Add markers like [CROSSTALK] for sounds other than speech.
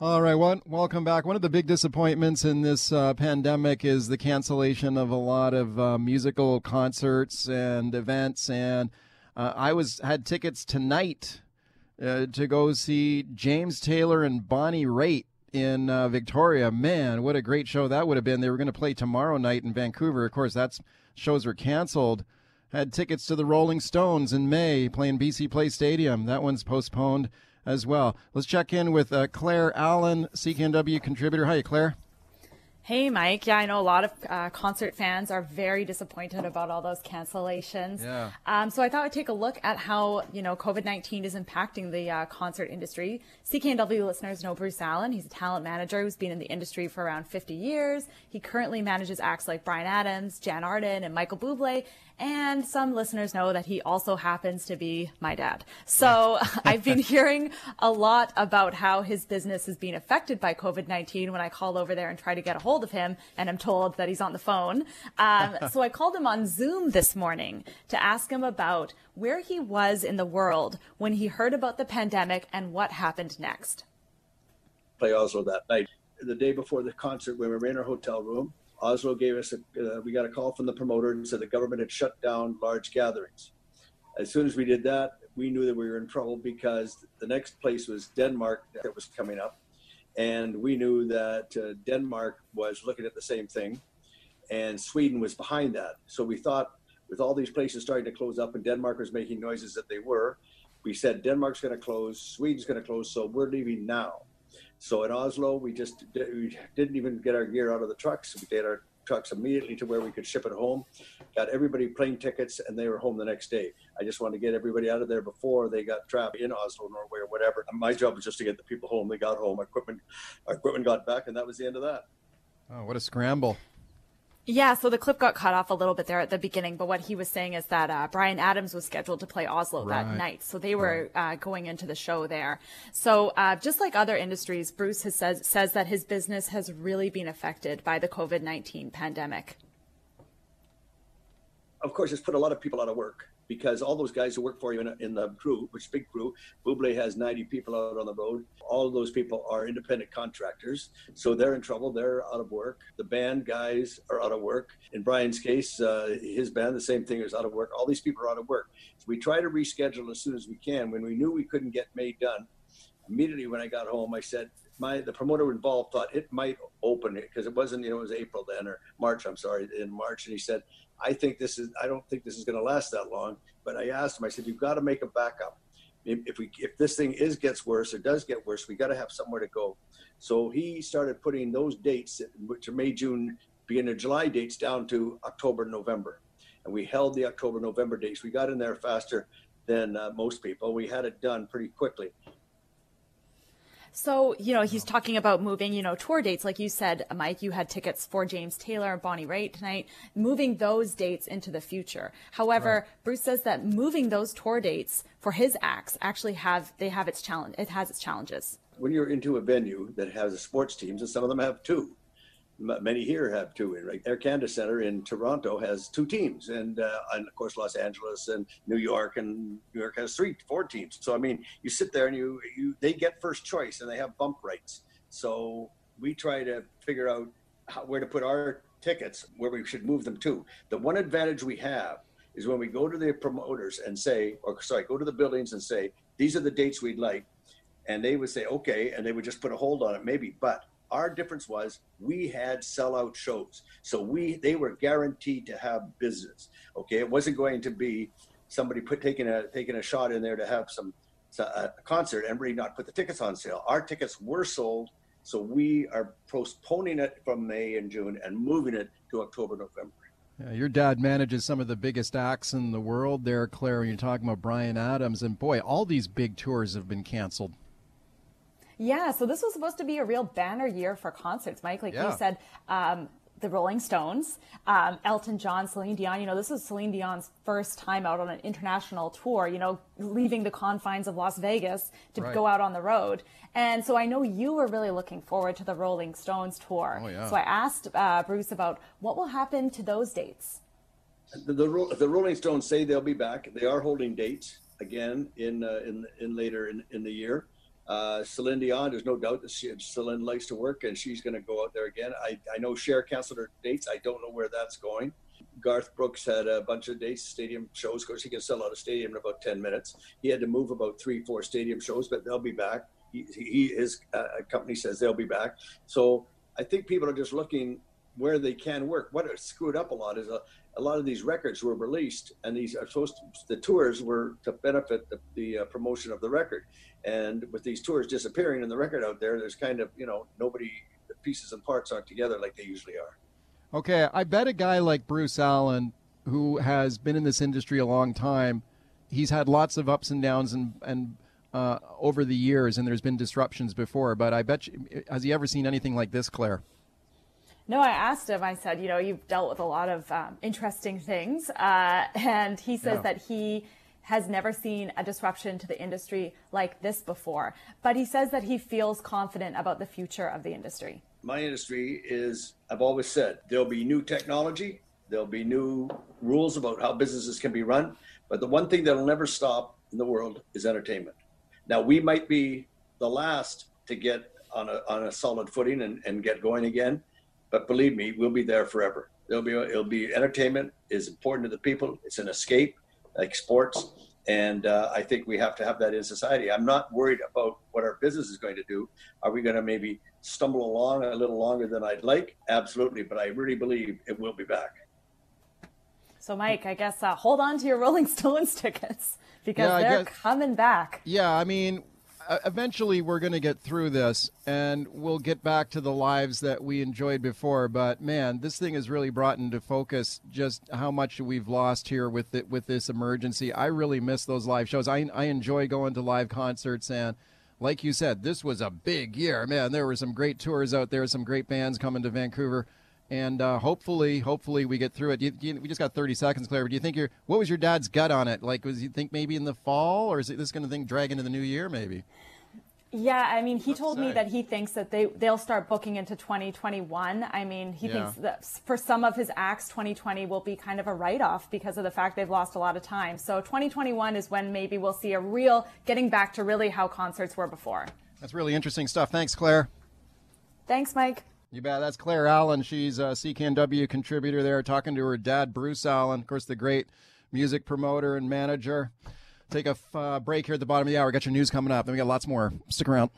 All right, well, welcome back. One of the big disappointments in this uh, pandemic is the cancellation of a lot of uh, musical concerts and events. And uh, I was had tickets tonight uh, to go see James Taylor and Bonnie Raitt in uh, Victoria. Man, what a great show that would have been. They were going to play tomorrow night in Vancouver. Of course, that's shows were canceled. Had tickets to the Rolling Stones in May playing BC Place Stadium. That one's postponed as well. Let's check in with uh, Claire Allen, CKNW contributor. Hi, Claire. Hey, Mike. Yeah, I know a lot of uh, concert fans are very disappointed about all those cancellations. Yeah. Um, so I thought I'd take a look at how, you know, COVID-19 is impacting the uh, concert industry. CKNW listeners know Bruce Allen. He's a talent manager who's been in the industry for around 50 years. He currently manages acts like Bryan Adams, Jann Arden, and Michael Bublé. And some listeners know that he also happens to be my dad. So [LAUGHS] I've been [LAUGHS] hearing a lot about how his business is being affected by COVID-19 when I call over there and try to get a hold of him and I'm told that he's on the phone. Um, [LAUGHS] so I called him on Zoom this morning to ask him about where he was in the world when he heard about the pandemic and what happened next. Play Oslo that night. The day before the concert, when we were in our hotel room, Oslo gave us a, uh, we got a call from the promoter and said the government had shut down large gatherings. As soon as we did that, we knew that we were in trouble because the next place was Denmark that was coming up. And we knew that uh, Denmark was looking at the same thing and Sweden was behind that. So we thought with all these places starting to close up and Denmark was making noises that they were, we said Denmark's going to close, Sweden's going to close, so we're leaving now. So in Oslo, we just we didn't even get our gear out of the trucks. We did our trucks immediately to where we could ship it home. Got everybody plane tickets, and they were home the next day. I just wanted to get everybody out of there before they got trapped in Oslo, Norway, or whatever. My job was just to get the people home. They got home, equipment, equipment got back, and that was the end of that. Oh, what a scramble! Yeah, so the clip got cut off a little bit there at the beginning, but what he was saying is that uh, Bryan Adams was scheduled to play Oslo Right. that night, so they were uh, going into the show there. So uh, just like other industries, Bruce has says says that his business has really been affected by the COVID nineteen pandemic. of course, it's put a lot of people out of work because all those guys who work for you in, in the crew, which big crew, Buble has 90 people out on the road. All those people are independent contractors. So they're in trouble. They're out of work. The band guys are out of work. In Bryan's case, uh, his band, the same thing, is out of work. All these people are out of work. So we try to reschedule as soon as we can. When we knew we couldn't get May done, immediately when I got home, I said, my the promoter involved thought it might open it because it wasn't you know it was April then or March I'm sorry in March and he said I think this is I don't think this is going to last that long but I asked him I said you've got to make a backup. If, we if this thing is gets worse or does get worse we got to have somewhere to go. So he started putting those dates which are May June beginning of July dates down to October November. And we held the October November dates. We got in there faster than uh, most people. We had it done pretty quickly So, you know, he's talking about moving, you know, tour dates. Like you said, Mike, you had tickets for James Taylor and Bonnie Raitt tonight, moving those dates into the future. However, Bruce says that moving those tour dates for his acts actually have, they have its challenge, it has its challenges. when you're into a venue that has sports teams, and some of them have two, M- many here have two. In right, Air Canada Center in Toronto has two teams, and uh, and of course Los Angeles and New York, and New York has three, four teams. So I mean, you sit there and you you they get first choice, and they have bump rights. So we try to figure out how, where to put our tickets, where we should move them to. The one advantage we have is when we go to the promoters and say, or sorry, go to the buildings and say, these are the dates we'd like and they would say okay and they would just put a hold on it maybe but our difference was we had sellout shows so we they were guaranteed to have business okay it wasn't going to be somebody put taking a taking a shot in there to have some a uh, concert and really not put the tickets on sale our tickets were sold so we are postponing it from may and june and moving it to october november Yeah, your dad manages some of the biggest acts in the world there, Claire. You're talking about Bryan Adams, and boy, all these big tours have been canceled. Yeah, so this was supposed to be a real banner year for concerts, Mike. Like Yeah. you said, um, the Rolling Stones, um, Elton John, Celine Dion. You know, this was Celine Dion's first time out on an international tour. You know, leaving the confines of Las Vegas to Right. go out on the road. And so I know you were really looking forward to the Rolling Stones tour. Oh, yeah. So I asked uh, Bruce about what will happen to those dates. the, the, the Rolling Stones say they'll be back. They are holding dates again in uh, in in later in, in the year. Uh, Celine Dion, there's no doubt that she, Celine likes to work and she's going to go out there again. I, I know Cher canceled her dates. I don't know where that's going. Garth Brooks had a bunch of dates, stadium shows. Of course, he can sell out a stadium in about 10 minutes. He had to move about three, four stadium shows, but they'll be back. He, he his uh, company says they'll be back. So I think people are just looking where they can work. What screwed up a lot is a, a lot of these records were released, and these are supposed to, the tours were to benefit the, the uh, promotion of the record. And with these tours disappearing and the record out there, there's kind of you know nobody the pieces and parts aren't together like they usually are. Okay, I bet a guy like Bruce Allen, who has been in this industry a long time, he's had lots of ups and downs and and uh, over the years, and there's been disruptions before. But I bet you, has he ever seen anything like this, Claire? No, I asked him. I said, you know, you've dealt with a lot of um, interesting things, uh, and he says yeah. that he has never seen a disruption to the industry like this before. But he says that he feels confident about the future of the industry. My industry is, I've always said, there'll be new technology, there'll be new rules about how businesses can be run. But the one thing that'll never stop in the world is entertainment. Now, we might be the last to get on a, on a solid footing and, and get going again. But believe me, we'll be there forever. There'll be it'll be entertainment is important to the people. It's an escape, like sports, and uh, I think we have to have that in society. I'm not worried about what our business is going to do. Are we going to maybe stumble along a little longer than I'd like? Absolutely, but I really believe it will be back. So, Mike, I guess uh, hold on to your Rolling Stones [LAUGHS] tickets because yeah, they're guess, coming back. Yeah, I mean, eventually we're going to get through this and we'll get back to the lives that we enjoyed before but man this thing has really brought into focus just how much we've lost here with it with this emergency. I really miss those live shows. I, I enjoy going to live concerts and like you said this was a big year. Man there were some great tours out there some great bands coming to vancouver and uh, hopefully, hopefully we get through it. You, you, we just got 30 seconds, Claire. But do you think your what was your dad's gut on it? Like, was you think maybe in the fall, or is it this going to thing drag into the new year? Maybe. Yeah, I mean, he told me that he thinks that they they'll start booking into 2021. I mean, he yeah. thinks that for some of his acts, 2020 will be kind of a write off because of the fact they've lost a lot of time. So 2021 is when maybe we'll see a real getting back to really how concerts were before. That's really interesting stuff. Thanks, Claire. Thanks, Mike. You bet. That's Claire Allen. She's a CKNW contributor there, talking to her dad, Bruce Allen, of course, the great music promoter and manager. Take a uh, break here at the bottom of the hour. Got your news coming up. Then we got lots more. Stick around.